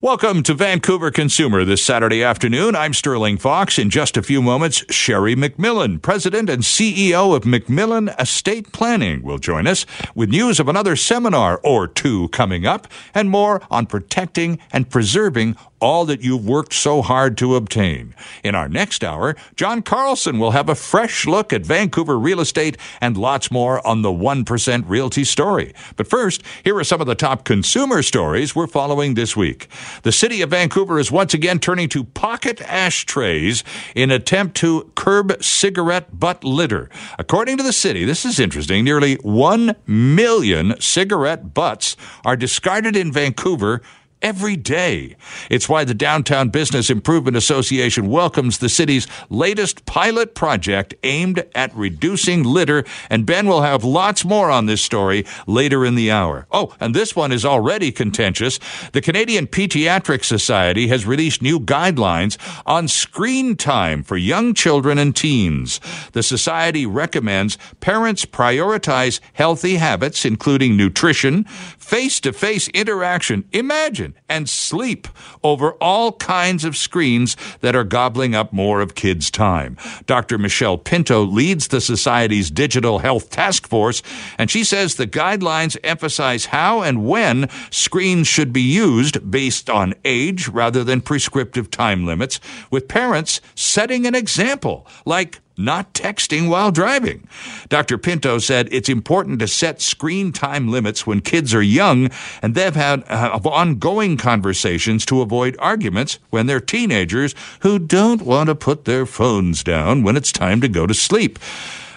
Welcome to Vancouver Consumer this Saturday afternoon. I'm Sterling Fox. In just a few moments, Sherry McMillan, President and CEO of McMillan Estate Planning, will join us with news of another seminar or two coming up and more on protecting and preserving all that you've worked so hard to obtain. In our next hour, John Carlson will have a fresh look at Vancouver real estate and lots more on the 1% Realty story. But first, here are some of the top consumer stories we're following this week. The city of Vancouver is once again turning to pocket ashtrays in attempt to curb cigarette butt litter. According to the city, this is interesting, nearly 1 million cigarette butts are discarded in Vancouver every day. It's why the Downtown Business Improvement Association welcomes the city's latest pilot project aimed at reducing litter, and Ben will have lots more on this story later in the hour. Oh, and this one is already contentious. The Canadian Pediatric Society has released new guidelines on screen time for young children and teens. The society recommends parents prioritize healthy habits, including nutrition, face to face interaction. Imagine and sleep over all kinds of screens that are gobbling up more of kids' time. Dr. Michelle Ponti leads the Society's Digital Health Task Force, and she says the guidelines emphasize how and when screens should be used based on age rather than prescriptive time limits, with parents setting an example, like not texting while driving. Dr. Ponti said it's important to set screen time limits when kids are young, and they've had uh, ongoing conversations to avoid arguments when they're teenagers who don't want to put their phones down when it's time to go to sleep.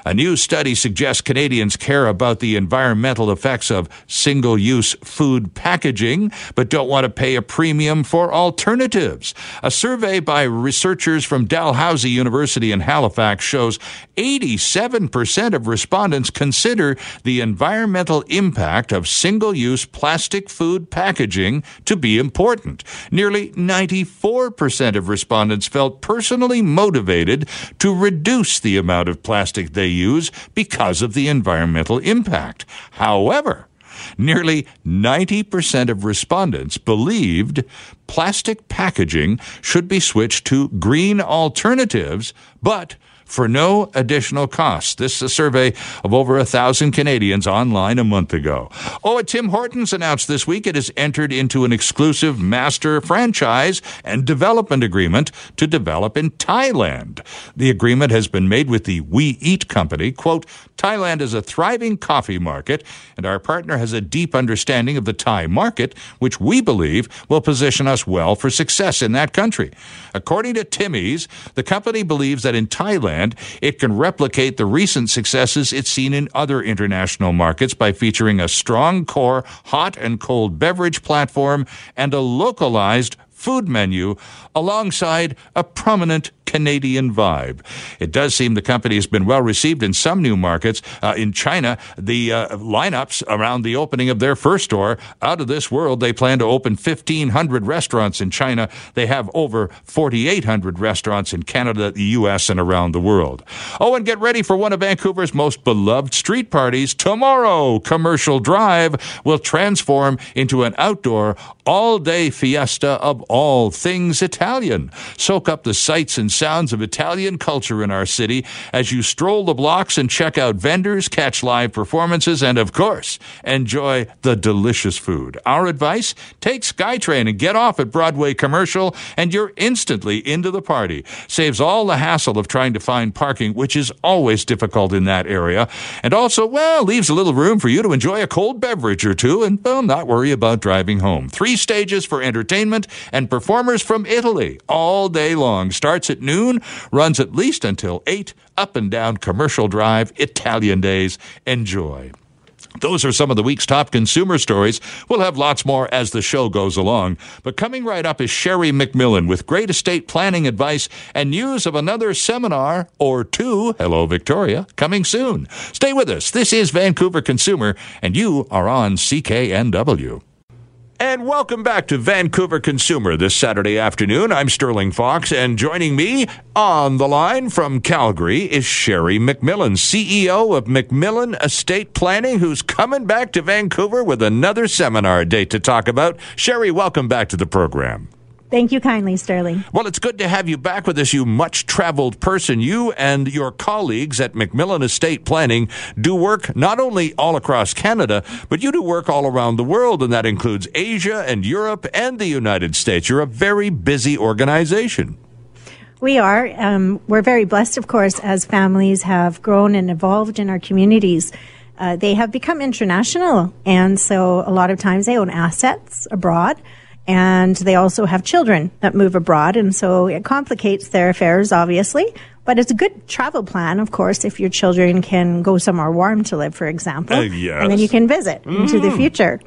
A new study suggests Canadians care about the environmental effects of single use food packaging, but don't want to pay a premium for alternatives. A survey by researchers from Dalhousie University in Halifax shows 87% of respondents consider the environmental impact of single use plastic food packaging to be important. Nearly 94% of respondents felt personally motivated to reduce the amount of plastic they use because of the environmental impact. However, nearly 90% of respondents believed plastic packaging should be switched to green alternatives, but for no additional cost. This is a survey of over a thousand Canadians online a month ago. Oh, at Tim Hortons announced this week it has entered into an exclusive master franchise and development agreement to develop in Thailand. The agreement has been made with the We Eat company. Quote, Thailand is a thriving coffee market, and our partner has a deep understanding of the Thai market, which we believe will position us well for success in that country. According to Timmy's, the company believes that in Thailand, it can replicate the recent successes it's seen in other international markets by featuring a strong core hot and cold beverage platform and a localized food menu alongside a prominent Canadian vibe. It does seem the company has been well received in some new markets. Uh, in China, the uh, lineups around the opening of their first store out of this world. They plan to open 1,500 restaurants in China. They have over 4,800 restaurants in Canada, the U.S., and around the world. Oh, and get ready for one of Vancouver's most beloved street parties tomorrow. Commercial Drive will transform into an outdoor, all day fiesta of all things Italian. Soak up the sights and sounds of Italian culture in our city as you stroll the blocks and check out vendors, catch live performances, and of course, enjoy the delicious food. Our advice take SkyTrain and get off at Broadway Commercial, and you're instantly into the party. Saves all the hassle of trying to find parking, which is always difficult in that area, and also, well, leaves a little room for you to enjoy a cold beverage or two and, well, not worry about driving home. Three stages for entertainment and performers from Italy all day long. Starts at noon noon, runs at least until 8, up and down Commercial Drive, Italian days. Enjoy. Those are some of the week's top consumer stories. We'll have lots more as the show goes along. But coming right up is Sherry McMillan with great estate planning advice and news of another seminar or two. Hello, Victoria, coming soon. Stay with us. This is Vancouver Consumer, and you are on CKNW. And welcome back to Vancouver Consumer this Saturday afternoon. I'm Sterling Fox, and joining me on the line from Calgary is Sherry McMillan, CEO of McMillan Estate Planning, who's coming back to Vancouver with another seminar date to talk about. Sherry, welcome back to the program. Thank you kindly, Sterling. Well, it's good to have you back with us, you much traveled person. You and your colleagues at McMillan Estate Planning do work not only all across Canada, but you do work all around the world, and that includes Asia and Europe and the United States. You're a very busy organization. We are. Um, we're very blessed, of course, as families have grown and evolved in our communities. Uh, they have become international, and so a lot of times they own assets abroad and they also have children that move abroad. And so it complicates their affairs, obviously. But it's a good travel plan, of course, if your children can go somewhere warm to live, for example. Uh, yes. And then you can visit mm. into the mm. future.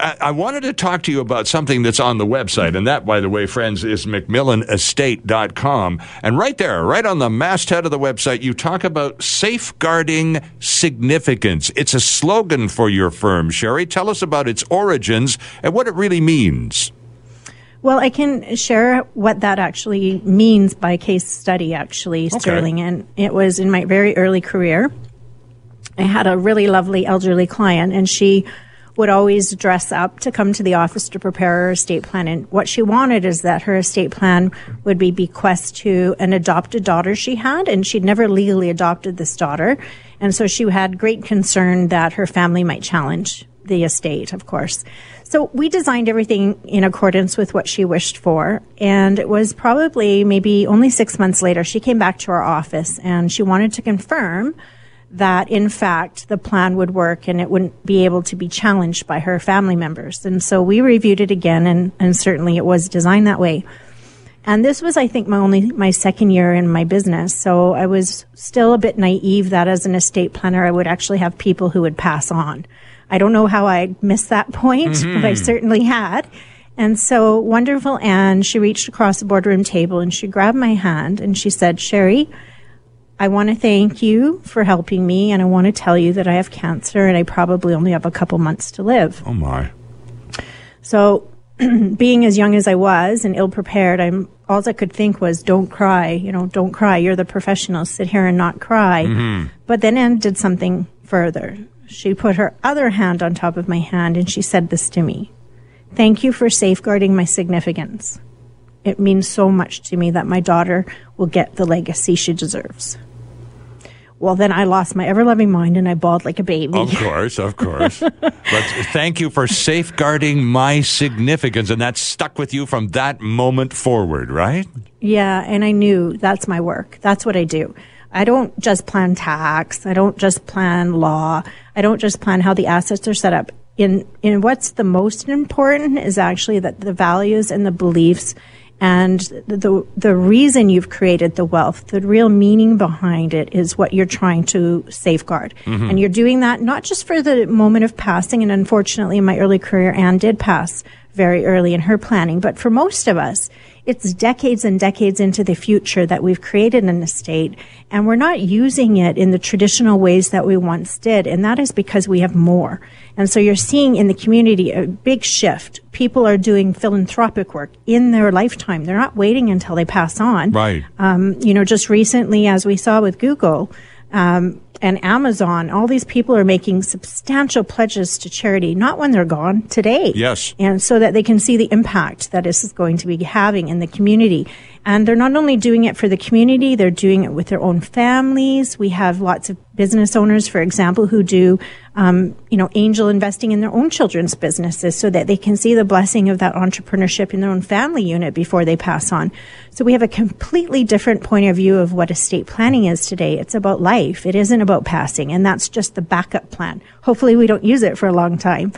I wanted to talk to you about something that's on the website, and that, by the way, friends, is McMillanestate.com. And right there, right on the masthead of the website, you talk about safeguarding significance. It's a slogan for your firm. Sherry, tell us about its origins and what it really means. Well, I can share what that actually means by case study, actually, Sterling. Okay. And it was in my very early career. I had a really lovely elderly client, and she would always dress up to come to the office to prepare her estate plan. And what she wanted is that her estate plan would be bequest to an adopted daughter she had, and she'd never legally adopted this daughter. And so she had great concern that her family might challenge the estate, of course. So we designed everything in accordance with what she wished for. And it was probably maybe only six months later, she came back to our office and she wanted to confirm that in fact the plan would work and it wouldn't be able to be challenged by her family members. And so we reviewed it again and, and certainly it was designed that way. And this was, I think, my only, my second year in my business. So I was still a bit naive that as an estate planner, I would actually have people who would pass on. I don't know how I missed that point, mm-hmm. but I certainly had. And so wonderful Anne, she reached across the boardroom table and she grabbed my hand and she said, Sherry, I want to thank you for helping me, and I want to tell you that I have cancer and I probably only have a couple months to live. Oh, my. So, being as young as I was and ill prepared, I'm all I could think was, "Don't cry, you know, don't cry. You're the professional. Sit here and not cry." Mm-hmm. But then Anne did something further. She put her other hand on top of my hand and she said this to me: "Thank you for safeguarding my significance. It means so much to me that my daughter will get the legacy she deserves." Well, then I lost my ever loving mind and I bawled like a baby. Of course, of course. but thank you for safeguarding my significance. And that stuck with you from that moment forward, right? Yeah. And I knew that's my work. That's what I do. I don't just plan tax. I don't just plan law. I don't just plan how the assets are set up. In, in what's the most important is actually that the values and the beliefs and the, the reason you've created the wealth, the real meaning behind it is what you're trying to safeguard. Mm-hmm. And you're doing that not just for the moment of passing. And unfortunately, in my early career, Anne did pass very early in her planning. But for most of us, it's decades and decades into the future that we've created an estate and we're not using it in the traditional ways that we once did. And that is because we have more. And so you're seeing in the community a big shift. People are doing philanthropic work in their lifetime. They're not waiting until they pass on. Right. Um, you know, just recently, as we saw with Google, um, and Amazon, all these people are making substantial pledges to charity, not when they're gone, today. Yes. And so that they can see the impact that this is going to be having in the community. And they're not only doing it for the community, they're doing it with their own families. We have lots of business owners, for example, who do, um, you know, angel investing in their own children's businesses so that they can see the blessing of that entrepreneurship in their own family unit before they pass on. So we have a completely different point of view of what estate planning is today. It's about life. It isn't about passing. And that's just the backup plan. Hopefully we don't use it for a long time.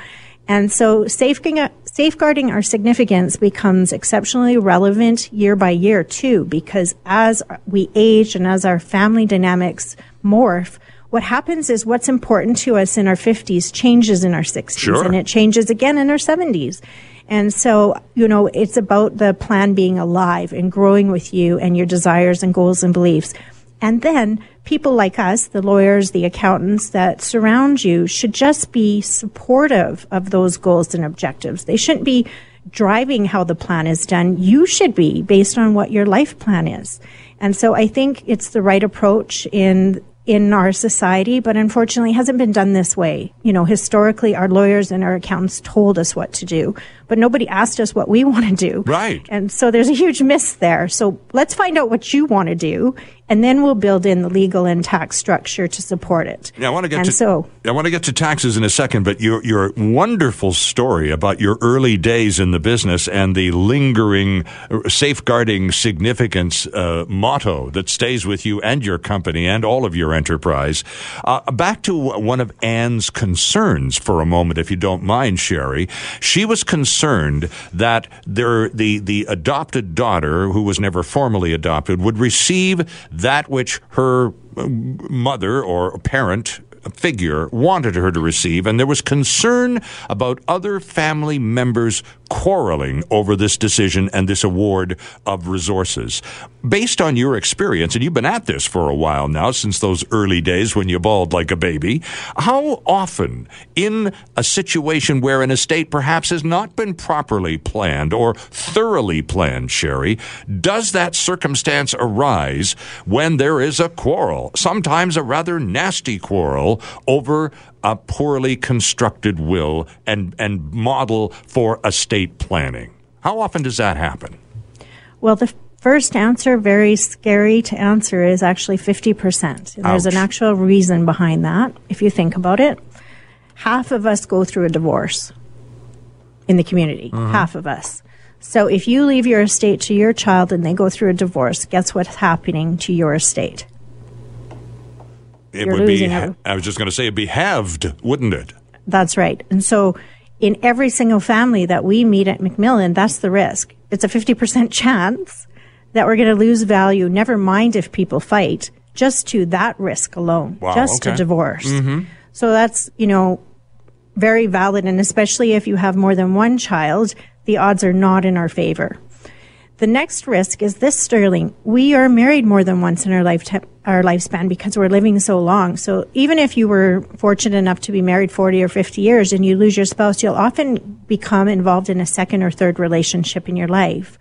And so safeguarding our significance becomes exceptionally relevant year by year too, because as we age and as our family dynamics morph, what happens is what's important to us in our 50s changes in our 60s sure. and it changes again in our 70s. And so, you know, it's about the plan being alive and growing with you and your desires and goals and beliefs. And then people like us, the lawyers, the accountants that surround you, should just be supportive of those goals and objectives. They shouldn't be driving how the plan is done. You should be based on what your life plan is. And so I think it's the right approach in in our society, but unfortunately hasn't been done this way. You know, historically, our lawyers and our accountants told us what to do, but nobody asked us what we want to do. Right. And so there's a huge miss there. So let's find out what you want to do and then we'll build in the legal and tax structure to support it. Yeah, I want to get and to so, I want to get to taxes in a second, but your your wonderful story about your early days in the business and the lingering, uh, safeguarding significance uh, motto that stays with you and your company and all of your enterprise. Uh, back to one of Anne's concerns for a moment, if you don't mind, Sherry. She was concerned that there the the adopted daughter, who was never formally adopted, would receive that which her uh, mother or parent figure wanted her to receive, and there was concern about other family members quarreling over this decision and this award of resources. Based on your experience, and you've been at this for a while now, since those early days when you bawled like a baby, how often in a situation where an estate perhaps has not been properly planned or thoroughly planned, Sherry, does that circumstance arise when there is a quarrel, sometimes a rather nasty quarrel over a poorly constructed will and, and model for estate planning. How often does that happen? Well, the first answer, very scary to answer, is actually 50%. And there's an actual reason behind that, if you think about it. Half of us go through a divorce in the community, mm-hmm. half of us. So if you leave your estate to your child and they go through a divorce, guess what's happening to your estate? It would be. I was just going to say it'd be halved, wouldn't it? That's right. And so, in every single family that we meet at McMillan, that's the risk. It's a fifty percent chance that we're going to lose value. Never mind if people fight, just to that risk alone, wow, just okay. a divorce. Mm-hmm. So that's you know very valid, and especially if you have more than one child, the odds are not in our favor. The next risk is this, Sterling. We are married more than once in our lifetime, our lifespan because we're living so long. So even if you were fortunate enough to be married 40 or 50 years and you lose your spouse, you'll often become involved in a second or third relationship in your life.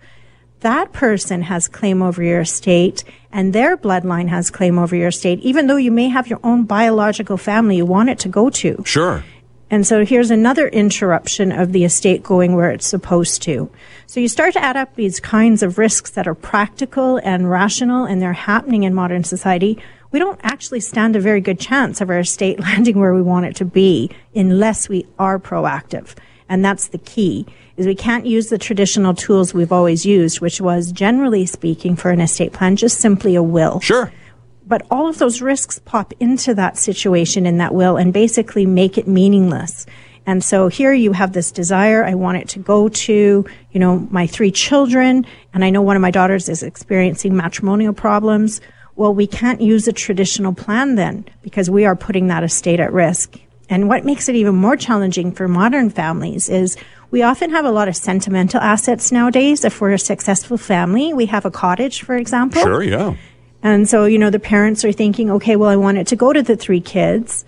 That person has claim over your estate and their bloodline has claim over your estate, even though you may have your own biological family you want it to go to. Sure. And so here's another interruption of the estate going where it's supposed to. So you start to add up these kinds of risks that are practical and rational and they're happening in modern society. We don't actually stand a very good chance of our estate landing where we want it to be unless we are proactive. And that's the key is we can't use the traditional tools we've always used, which was generally speaking for an estate plan, just simply a will. Sure but all of those risks pop into that situation in that will and basically make it meaningless. And so here you have this desire. I want it to go to, you know, my three children. And I know one of my daughters is experiencing matrimonial problems. Well, we can't use a traditional plan then because we are putting that estate at risk. And what makes it even more challenging for modern families is we often have a lot of sentimental assets nowadays. If we're a successful family, we have a cottage, for example. Sure, yeah. And so, you know, the parents are thinking, okay, well, I want it to go to the three kids.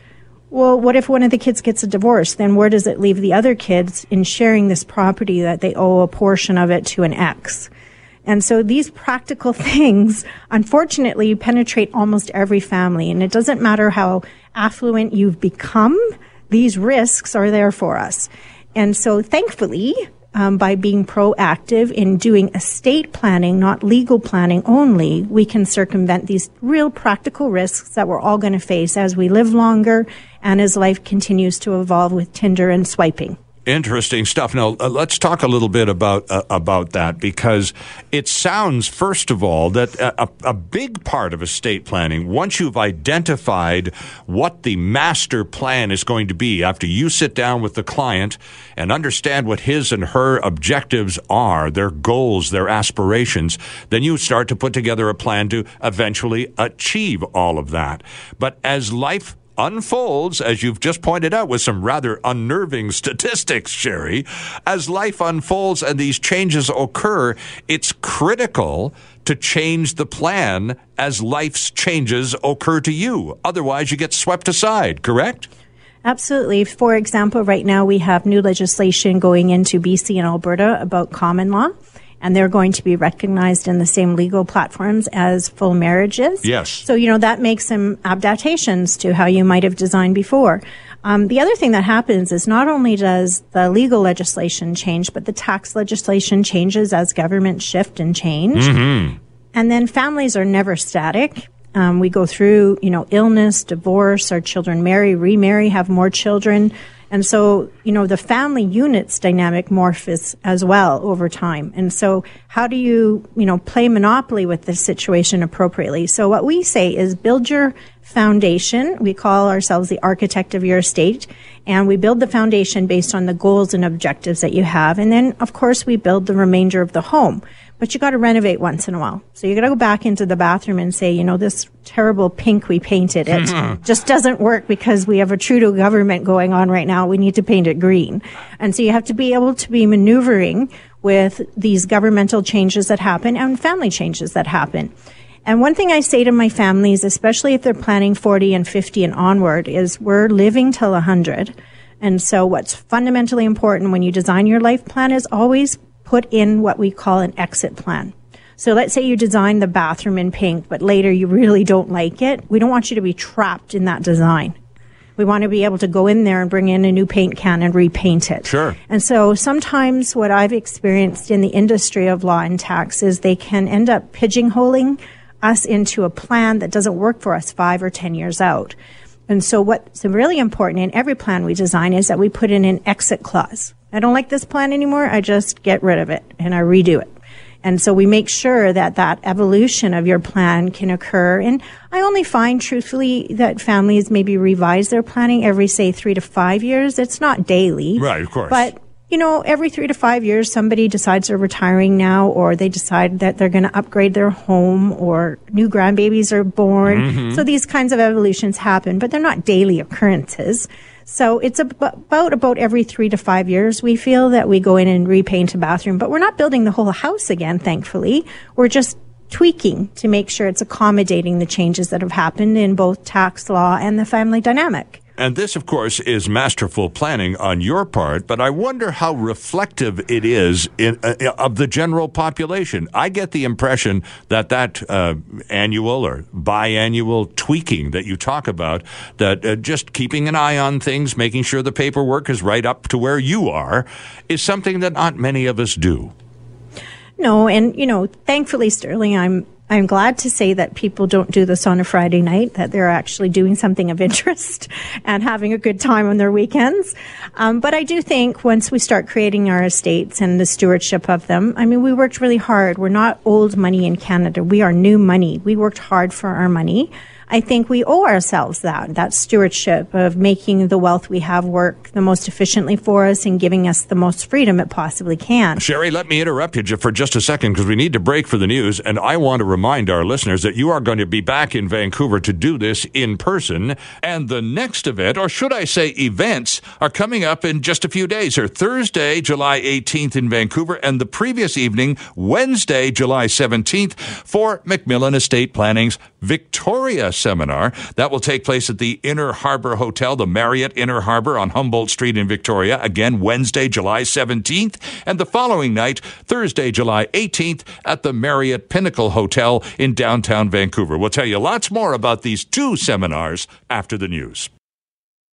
Well, what if one of the kids gets a divorce? Then where does it leave the other kids in sharing this property that they owe a portion of it to an ex? And so these practical things, unfortunately, penetrate almost every family. And it doesn't matter how affluent you've become, these risks are there for us. And so thankfully, um, by being proactive in doing estate planning, not legal planning only, we can circumvent these real practical risks that we're all going to face as we live longer and as life continues to evolve with Tinder and swiping. Interesting stuff. Now, uh, let's talk a little bit about uh, about that because it sounds, first of all, that a, a, big part of estate planning, once you've identified what the master plan is going to be, after you sit down with the client and understand what his and her objectives are, their goals, their aspirations, then you start to put together a plan to eventually achieve all of that. But as life unfolds, as you've just pointed out, with some rather unnerving statistics, Sherry, as life unfolds and these changes occur, it's critical to change the plan as life's changes occur to you. Otherwise, you get swept aside, correct? Absolutely. For example, right now we have new legislation going into BC and Alberta about common law and they're going to be recognized in the same legal platforms as full marriages. Yes. So, you know, that makes some adaptations to how you might have designed before. Um, the other thing that happens is not only does the legal legislation change, but the tax legislation changes as governments shift and change. Mm-hmm. And then families are never static. Um, we go through, you know, illness, divorce, our children marry, remarry, have more children. And so, you know, the family units dynamic morphs as well over time. And so, how do you, you know, play monopoly with this situation appropriately? So, what we say is build your foundation. We call ourselves the architect of your estate, and we build the foundation based on the goals and objectives that you have. And then, of course, we build the remainder of the home but you got to renovate once in a while. So you got to go back into the bathroom and say, you know, this terrible pink we painted it mm-hmm. just doesn't work because we have a Trudeau government going on right now. We need to paint it green. And so you have to be able to be maneuvering with these governmental changes that happen and family changes that happen. And one thing I say to my families, especially if they're planning 40 and 50 and onward, is we're living till 100. And so what's fundamentally important when you design your life plan is always put in what we call an exit plan. So let's say you design the bathroom in pink, but later you really don't like it. We don't want you to be trapped in that design. We want to be able to go in there and bring in a new paint can and repaint it. Sure. And so sometimes what I've experienced in the industry of law and tax is they can end up pigeonholing us into a plan that doesn't work for us five or 10 years out. And so what's really important in every plan we design is that we put in an exit clause. I don't like this plan anymore. I just get rid of it and I redo it. And so we make sure that that evolution of your plan can occur. And I only find truthfully that families maybe revise their planning every, say, three to five years. It's not daily. Right, of course. But you know, every three to five years, somebody decides they're retiring now, or they decide that they're going to upgrade their home, or new grandbabies are born. Mm-hmm. So these kinds of evolutions happen, but they're not daily occurrences. So it's about about every three to five years we feel that we go in and repaint a bathroom, but we're not building the whole house again. Thankfully, we're just tweaking to make sure it's accommodating the changes that have happened in both tax law and the family dynamic. And this, of course, is masterful planning on your part, but I wonder how reflective it is in, uh, of the general population. I get the impression that that uh, annual or biannual tweaking that you talk about, that uh, just keeping an eye on things, making sure the paperwork is right up to where you are, is something that not many of us do. No, and you know, thankfully, Sterling, I'm I'm glad to say that people don't do this on a Friday night, that they're actually doing something of interest and having a good time on their weekends. Um, but I do think once we start creating our estates and the stewardship of them, I mean, we worked really hard. We're not old money in Canada. We are new money. We worked hard for our money. I think we owe ourselves that, that stewardship of making the wealth we have work the most efficiently for us and giving us the most freedom it possibly can. Sherry, let me interrupt you for just a second because we need to break for the news. And I want to remind our listeners that you are going to be back in Vancouver to do this in person. And the next event, or should I say events, are coming up in just a few days. Or Thursday, July 18th in Vancouver, and the previous evening, Wednesday, July 17th, for McMillan Estate Planning's Victoria seminar. That will take place at the Inner Harbor Hotel, the Marriott Inner Harbor on Humboldt Street in Victoria. Again, Wednesday, July 17th. And the following night, Thursday, July 18th, at the Marriott Pinnacle Hotel in downtown Vancouver. We'll tell you lots more about these two seminars after the news.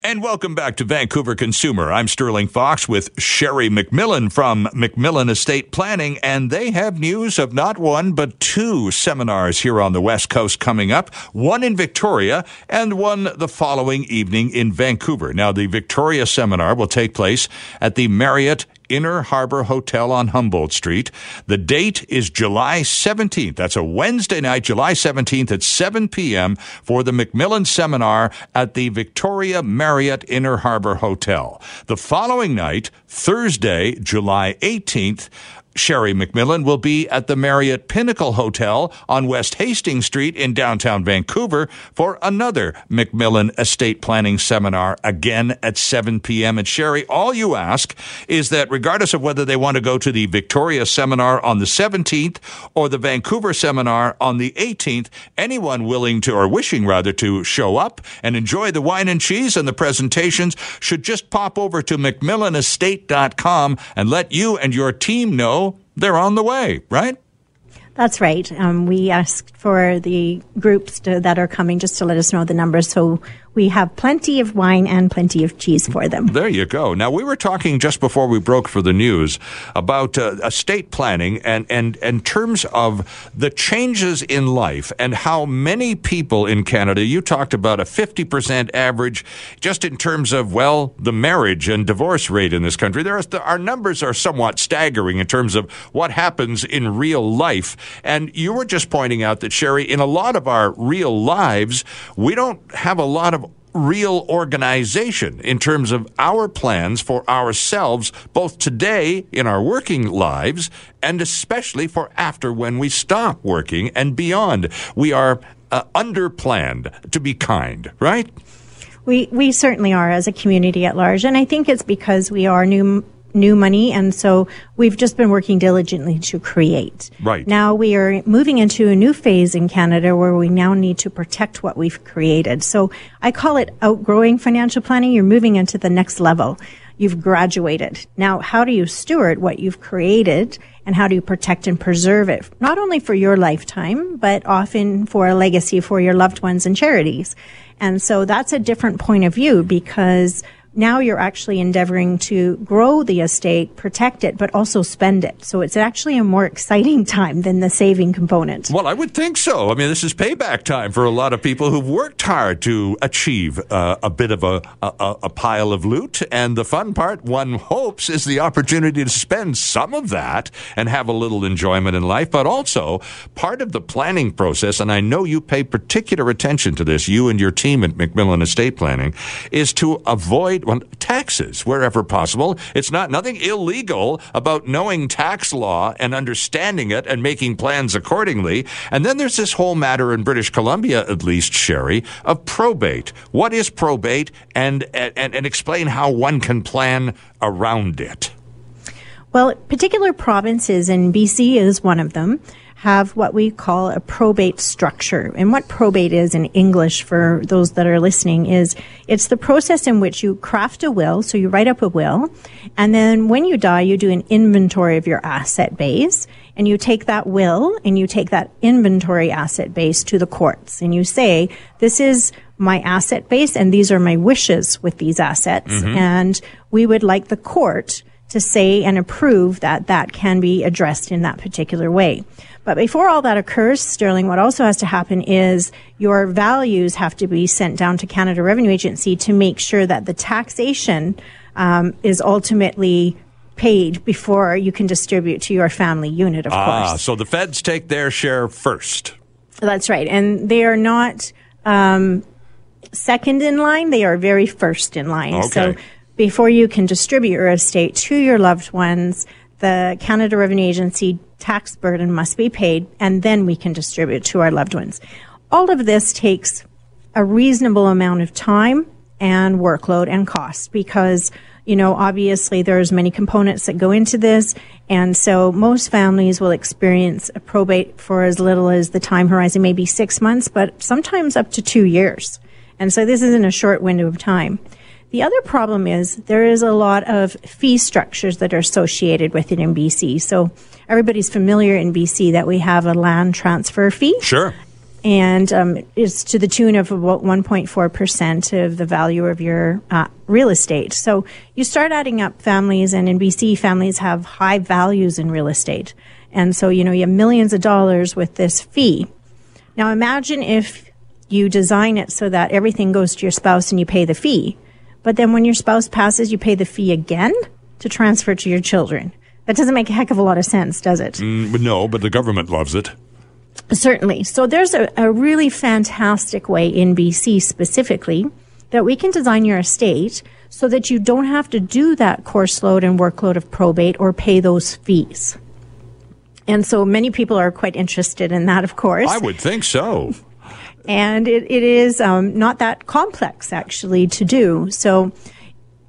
And welcome back to Vancouver Consumer. I'm Sterling Fox with Sherry McMillan from McMillan Estate Planning, and they have news of not one but two seminars here on the West Coast coming up. One in Victoria and one the following evening in Vancouver. Now, the Victoria seminar will take place at the Marriott Inner Harbor Hotel on Humboldt Street. The date is July 17th. That's a Wednesday night, July 17th at 7 p.m. for the McMillan Seminar at the Victoria Marriott Inner Harbor Hotel. The following night, Thursday, July 18th, Sherry McMillan will be at the Marriott Pinnacle Hotel on West Hastings Street in downtown Vancouver for another McMillan estate planning seminar again at 7 p.m. And Sherry, all you ask is that regardless of whether they want to go to the Victoria seminar on the 17th or the Vancouver seminar on the 18th, anyone willing to or wishing rather to show up and enjoy the wine and cheese and the presentations should just pop over to McMillanestate.com and let you and your team know they're on the way, right? That's right. Um, we asked for the groups to, that are coming just to let us know the numbers so we have plenty of wine and plenty of cheese for them. There you go. Now, we were talking just before we broke for the news about uh, estate planning and, and, and terms of the changes in life and how many people in Canada, you talked about a 50% average just in terms of, well, the marriage and divorce rate in this country. There are, our numbers are somewhat staggering in terms of what happens in real life. And you were just pointing out that, Sherry, in a lot of our real lives, we don't have a lot of real organization in terms of our plans for ourselves, both today in our working lives and especially for after when we stop working and beyond. We are uh, underplanned, to be kind, right? We, we certainly are as a community at large. And I think it's because we are new new money. And so we've just been working diligently to create. Right. Now we are moving into a new phase in Canada where we now need to protect what we've created. So I call it outgrowing financial planning. You're moving into the next level. You've graduated. Now, how do you steward what you've created and how do you protect and preserve it? Not only for your lifetime, but often for a legacy for your loved ones and charities. And so that's a different point of view because now you're actually endeavoring to grow the estate, protect it, but also spend it. So it's actually a more exciting time than the saving component. Well, I would think so. I mean, this is payback time for a lot of people who've worked hard to achieve uh, a bit of a, a, a pile of loot. And the fun part, one hopes, is the opportunity to spend some of that and have a little enjoyment in life, but also part of the planning process. And I know you pay particular attention to this, you and your team at McMillan Estate Planning, is to avoid taxes wherever possible. It's not nothing illegal about knowing tax law and understanding it and making plans accordingly. And then there's this whole matter in British Columbia, at least, Sherry, of probate. What is probate? And, and, and explain how one can plan around it. Well, particular provinces, and BC is one of them, have what we call a probate structure. And what probate is in English for those that are listening is it's the process in which you craft a will. So you write up a will. And then when you die, you do an inventory of your asset base and you take that will and you take that inventory asset base to the courts and you say, this is my asset base and these are my wishes with these assets. Mm-hmm. And we would like the court to say and approve that that can be addressed in that particular way. But before all that occurs, Sterling, what also has to happen is your values have to be sent down to Canada Revenue Agency to make sure that the taxation um, is ultimately paid before you can distribute to your family unit, of ah, course. So the feds take their share first. That's right. And they are not um, second in line, they are very first in line. Okay. So before you can distribute your estate to your loved ones, the Canada Revenue Agency tax burden must be paid, and then we can distribute to our loved ones. All of this takes a reasonable amount of time and workload and cost because you know obviously there's many components that go into this and so most families will experience a probate for as little as the time horizon maybe six months but sometimes up to two years and so this isn't a short window of time the other problem is there is a lot of fee structures that are associated with it in BC. So everybody's familiar in BC that we have a land transfer fee. Sure. And um, it's to the tune of about 1.4% of the value of your uh, real estate. So you start adding up families, and in BC, families have high values in real estate. And so, you know, you have millions of dollars with this fee. Now imagine if you design it so that everything goes to your spouse and you pay the fee. But then when your spouse passes, you pay the fee again to transfer to your children. That doesn't make a heck of a lot of sense, does it? Mm, no, but the government loves it. Certainly. So there's a, a really fantastic way in BC specifically that we can design your estate so that you don't have to do that course load and workload of probate or pay those fees. And so many people are quite interested in that, of course. I would think so. And it, it is um, not that complex actually to do. So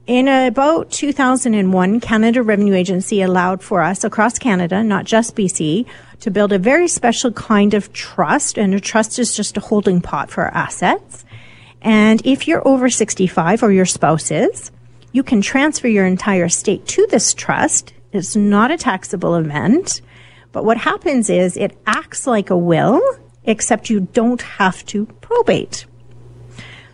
in about 2001, Canada Revenue Agency allowed for us across Canada, not just BC, to build a very special kind of trust. And a trust is just a holding pot for our assets. And if you're over 65 or your spouse is, you can transfer your entire estate to this trust. It's not a taxable event. But what happens is it acts like a will, except you don't have to probate.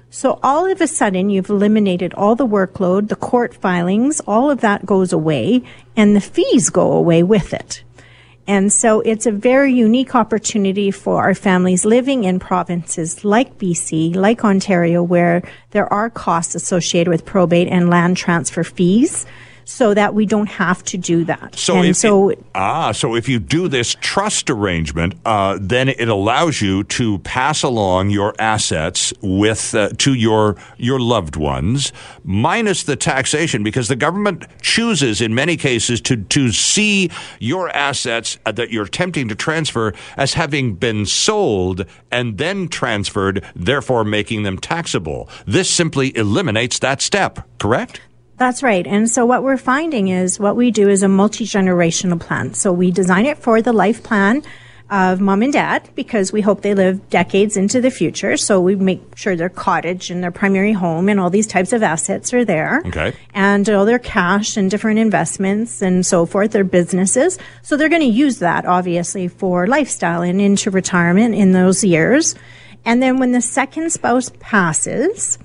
So all of a sudden, you've eliminated all the workload, the court filings, all of that goes away, and the fees go away with it. And so it's a very unique opportunity for our families living in provinces like BC, like Ontario, where there are costs associated with probate and land transfer fees so that we don't have to do that. So, if so it, ah, so if you do this trust arrangement, uh, then it allows you to pass along your assets with uh, to your your loved ones, minus the taxation, because the government chooses in many cases to to see your assets uh, that you're attempting to transfer as having been sold and then transferred, therefore making them taxable. This simply eliminates that step. Correct? That's right. And so what we're finding is what we do is a multi-generational plan. So we design it for the life plan of mom and dad because we hope they live decades into the future. So we make sure their cottage and their primary home and all these types of assets are there. Okay. And all their cash and different investments and so forth, their businesses. So they're going to use that obviously for lifestyle and into retirement in those years. And then when the second spouse passes,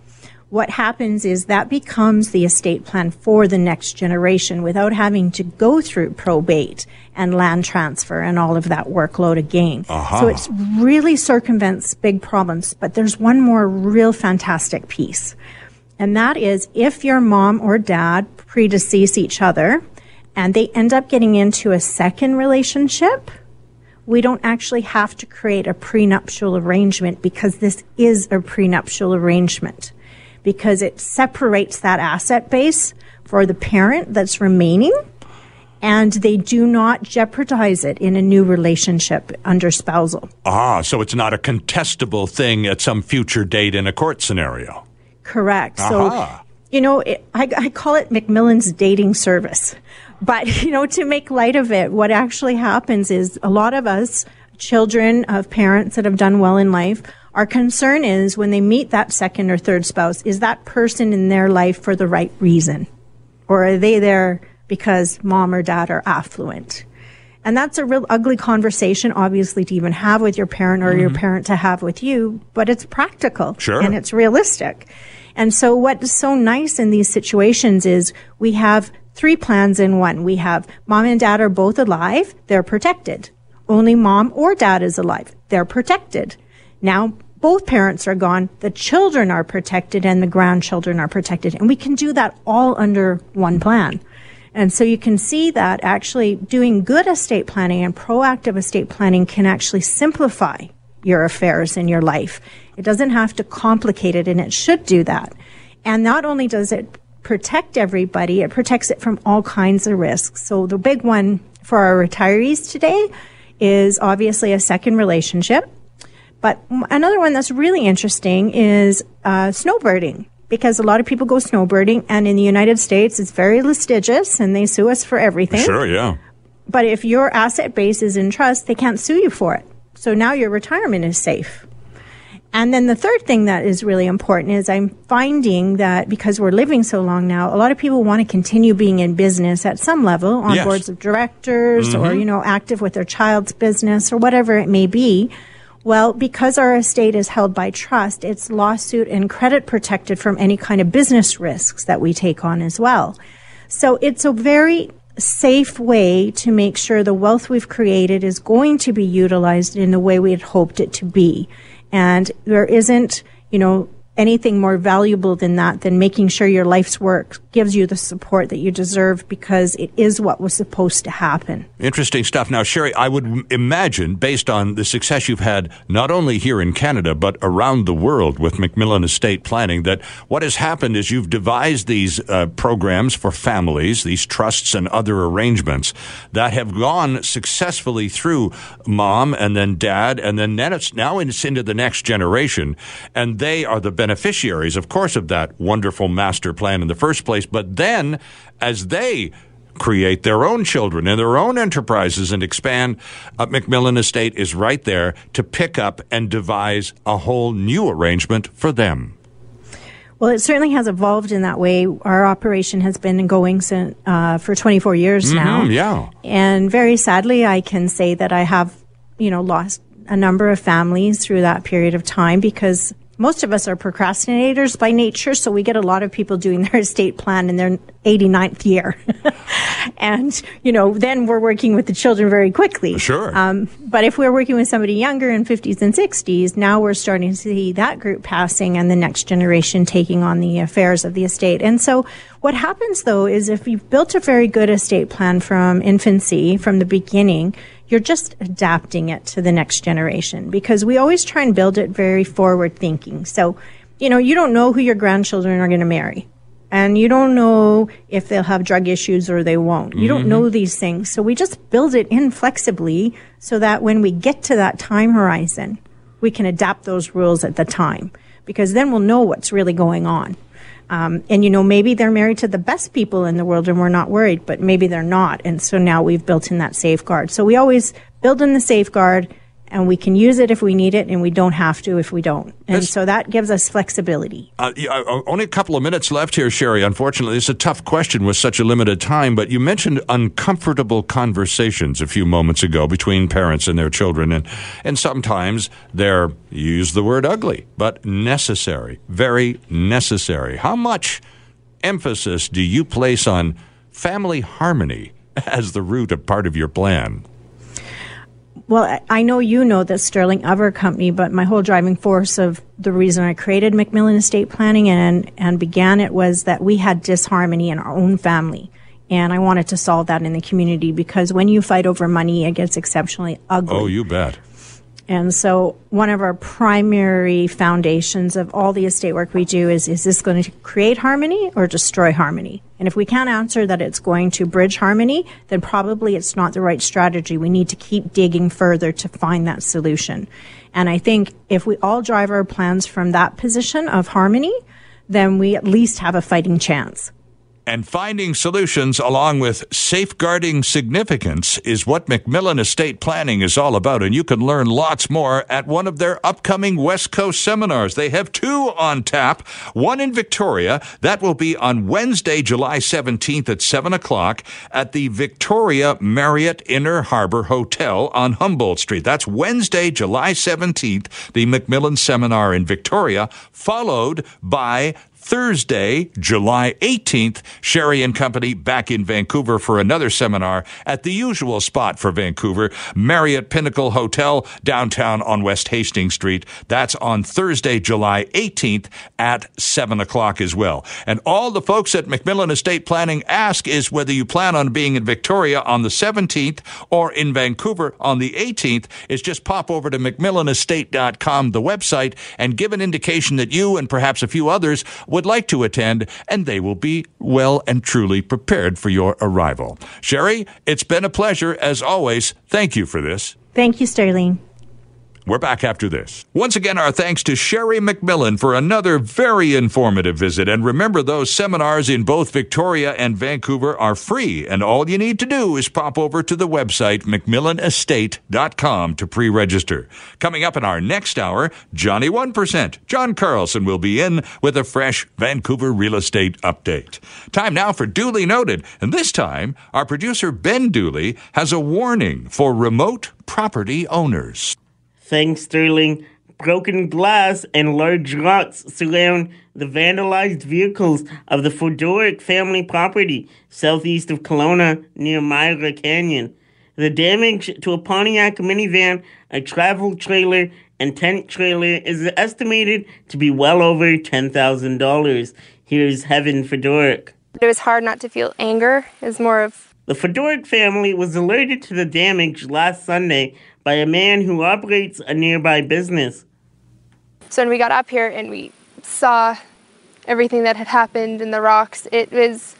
what happens is that becomes the estate plan for the next generation without having to go through probate and land transfer and all of that workload again. Uh-huh. So it really circumvents big problems. But there's one more real fantastic piece. And that is if your mom or dad predecease each other and they end up getting into a second relationship, we don't actually have to create a prenuptial arrangement because this is a prenuptial arrangement because it separates that asset base for the parent that's remaining and they do not jeopardize it in a new relationship under spousal. Ah, so it's not a contestable thing at some future date in a court scenario. Correct. Aha. So, you know, it, I, I call it McMillan's dating service. But, you know, to make light of it, what actually happens is a lot of us, children of parents that have done well in life, our concern is when they meet that second or third spouse, is that person in their life for the right reason? Or are they there because mom or dad are affluent? And that's a real ugly conversation, obviously, to even have with your parent or mm-hmm. your parent to have with you, but it's practical. Sure. And it's realistic. And so what's so nice in these situations is we have three plans in one. We have mom and dad are both alive. They're protected. Only mom or dad is alive. They're protected. Now, both parents are gone, the children are protected and the grandchildren are protected. And we can do that all under one plan. And so you can see that actually doing good estate planning and proactive estate planning can actually simplify your affairs in your life. It doesn't have to complicate it and it should do that. And not only does it protect everybody, it protects it from all kinds of risks. So the big one for our retirees today is obviously a second relationship. But another one that's really interesting is uh, snowbirding because a lot of people go snowbirding, and in the United States, it's very litigious, and they sue us for everything. Sure, yeah. But if your asset base is in trust, they can't sue you for it. So now your retirement is safe. And then the third thing that is really important is I'm finding that because we're living so long now, a lot of people want to continue being in business at some level on yes. boards of directors mm-hmm. or, you know, active with their child's business or whatever it may be. Well, because our estate is held by trust, it's lawsuit and credit protected from any kind of business risks that we take on as well. So it's a very safe way to make sure the wealth we've created is going to be utilized in the way we had hoped it to be. And there isn't, you know, anything more valuable than that than making sure your life's work gives you the support that you deserve because it is what was supposed to happen. Interesting stuff. Now, Sherry, I would imagine, based on the success you've had not only here in Canada, but around the world with McMillan Estate Planning, that what has happened is you've devised these uh, programs for families, these trusts and other arrangements that have gone successfully through mom and then dad, and then now it's into the next generation. And they are the beneficiaries, of course, of that wonderful master plan in the first place but then, as they create their own children and their own enterprises and expand, uh, McMillan Estate is right there to pick up and devise a whole new arrangement for them. Well, it certainly has evolved in that way. Our operation has been going since, uh, for 24 years mm-hmm, now. Yeah. And very sadly, I can say that I have, you know, lost a number of families through that period of time because most of us are procrastinators by nature, so we get a lot of people doing their estate plan in their 89th year. and, you know, then we're working with the children very quickly. Sure. Um, but if we're working with somebody younger in 50s and 60s, now we're starting to see that group passing and the next generation taking on the affairs of the estate. And so what happens though is if you've built a very good estate plan from infancy, from the beginning, you're just adapting it to the next generation because we always try and build it very forward thinking. So, you know, you don't know who your grandchildren are going to marry. And you don't know if they'll have drug issues or they won't. You mm-hmm. don't know these things. So we just build it in flexibly so that when we get to that time horizon, we can adapt those rules at the time because then we'll know what's really going on. Um, and you know, maybe they're married to the best people in the world and we're not worried, but maybe they're not. And so now we've built in that safeguard. So we always build in the safeguard and we can use it if we need it and we don't have to if we don't. And so that gives us flexibility. Uh, uh, only a couple of minutes left here, Sherry. Unfortunately, it's a tough question with such a limited time, but you mentioned uncomfortable conversations a few moments ago between parents and their children. And, and sometimes they're, use the word ugly, but necessary, very necessary. How much emphasis do you place on family harmony as the root of part of your plan? Well, I know you know the Sterling our company, but my whole driving force of the reason I created McMillan Estate Planning and and began it was that we had disharmony in our own family. And I wanted to solve that in the community because when you fight over money, it gets exceptionally ugly. Oh, you bet. And so one of our primary foundations of all the estate work we do is is this going to create harmony or destroy harmony? And if we can't answer that it's going to bridge harmony, then probably it's not the right strategy. We need to keep digging further to find that solution. And I think if we all drive our plans from that position of harmony, then we at least have a fighting chance. And finding solutions along with safeguarding significance is what McMillan Estate Planning is all about. And you can learn lots more at one of their upcoming West Coast seminars. They have two on tap, one in Victoria. That will be on Wednesday, July 17th at 7 o'clock at the Victoria Marriott Inner Harbor Hotel on Humboldt Street. That's Wednesday, July 17th, the McMillan Seminar in Victoria, followed by Thursday, July 18th, Sherry and Company back in Vancouver for another seminar at the usual spot for Vancouver, Marriott Pinnacle Hotel, downtown on West Hastings Street. That's on Thursday, July 18th at 7 o'clock as well. And all the folks at McMillan Estate Planning ask is whether you plan on being in Victoria on the 17th or in Vancouver on the 18th, is just pop over to McMillanestate.com, the website, and give an indication that you and perhaps a few others would like to attend, and they will be well and truly prepared for your arrival. Sherry, it's been a pleasure as always. Thank you for this. Thank you, Sterling. We're back after this. Once again, our thanks to Sherry McMillan for another very informative visit. And remember, those seminars in both Victoria and Vancouver are free, and all you need to do is pop over to the website McMillanestate.com to pre register. Coming up in our next hour, Johnny 1%. John Carlson will be in with a fresh Vancouver real estate update. Time now for Duly Noted, and this time, our producer Ben Dooley has a warning for remote property owners. Thanks, Sterling. Broken glass and large rocks surround the vandalized vehicles of the Fedoruk family property southeast of Kelowna near Myra Canyon. The damage to a Pontiac minivan, a travel trailer, and tent trailer is estimated to be well over $10,000. Here's Heaven Fedoruk. It was hard not to feel anger. It was more of. The Fedoruk family was alerted to the damage last Sunday by a man who operates a nearby business. So when we got up here and we saw everything that had happened in the rocks, it was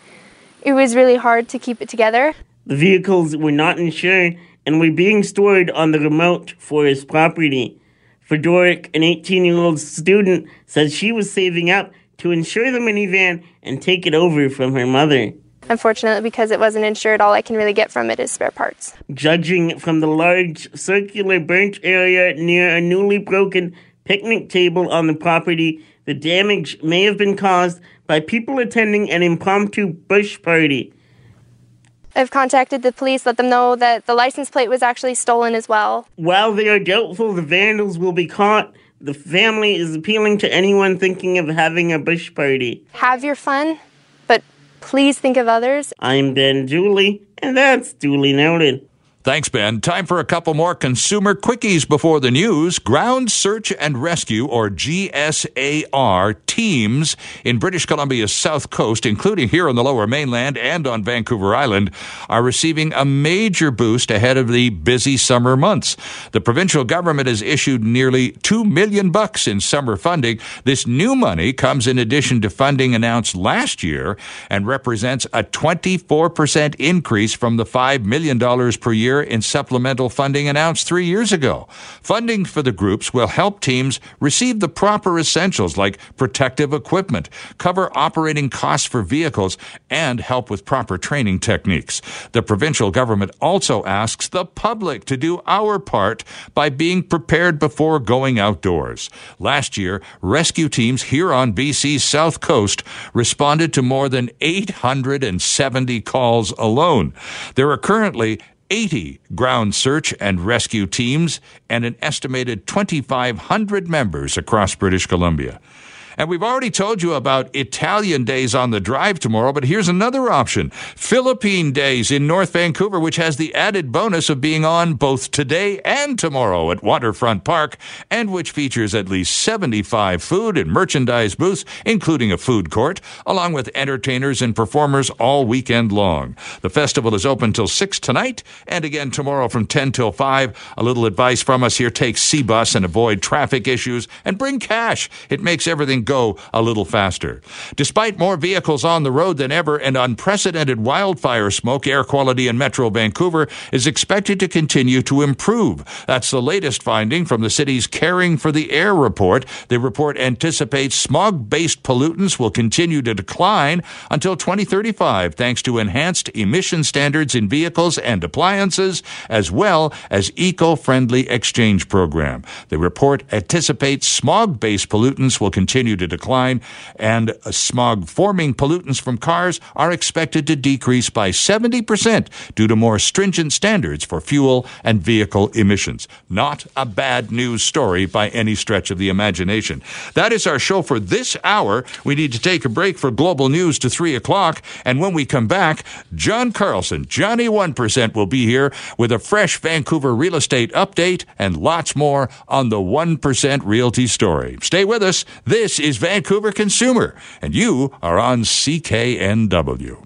it was really hard to keep it together. The vehicles were not insured and were being stored on the remote forest property. Fedoruk, an 18 year old student, says she was saving up to insure the minivan and take it over from her mother. Unfortunately, because it wasn't insured, all I can really get from it is spare parts. Judging from the large circular burnt area near a newly broken picnic table on the property, the damage may have been caused by people attending an impromptu bush party. I've contacted the police, let them know that the license plate was actually stolen as well. While they are doubtful the vandals will be caught, the family is appealing to anyone thinking of having a bush party. Have your fun, please think of others. I'm Ben Dooley, and that's duly noted. Thanks, Ben. Time for a couple more consumer quickies before the news. Ground Search and Rescue, or GSAR, teams in British Columbia's south coast, including here on the lower mainland and on Vancouver Island, are receiving a major boost ahead of the busy summer months. The provincial government has issued nearly two million bucks in summer funding. This new money comes in addition to funding announced last year and represents a 24% increase from the $5 million per year year in supplemental funding announced three years ago. Funding for the groups will help teams receive the proper essentials like protective equipment, cover operating costs for vehicles, and help with proper training techniques. The provincial government also asks the public to do our part by being prepared before going outdoors. Last year, rescue teams here on BC's south coast responded to more than 870 calls alone. There are currently 80 ground search and rescue teams and an estimated 2,500 members across British Columbia. And we've already told you about Italian days on the drive tomorrow, but here's another option Philippine days in North Vancouver, which has the added bonus of being on both today and tomorrow at Waterfront Park, and which features at least 75 food and merchandise booths, including a food court, along with entertainers and performers all weekend long. The festival is open till 6 tonight, and again tomorrow from 10 till 5. A little advice from us here take SeaBus and avoid traffic issues, and bring cash. It makes everything go a little faster. Despite more vehicles on the road than ever and unprecedented wildfire smoke, air quality in Metro Vancouver is expected to continue to improve. That's the latest finding from the city's Caring for the Air report. The report anticipates smog based pollutants will continue to decline until 2035 thanks to enhanced emission standards in vehicles and appliances as well as eco-friendly exchange program. The report anticipates smog based pollutants will continue to decline, and smog forming pollutants from cars are expected to decrease by 70% due to more stringent standards for fuel and vehicle emissions. Not a bad news story by any stretch of the imagination. That is our show for this hour. We need to take a break for global news to 3 o'clock, and when we come back, John Carlson, Johnny 1%, will be here with a fresh Vancouver real estate update and lots more on the 1% Realty story. Stay with us. This is Vancouver Consumer, and you are on CKNW.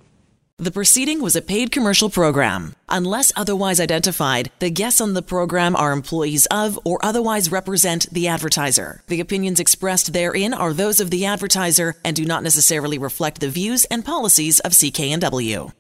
The proceeding was a paid commercial program. Unless otherwise identified, the guests on the program are employees of or otherwise represent the advertiser. The opinions expressed therein are those of the advertiser and do not necessarily reflect the views and policies of CKNW.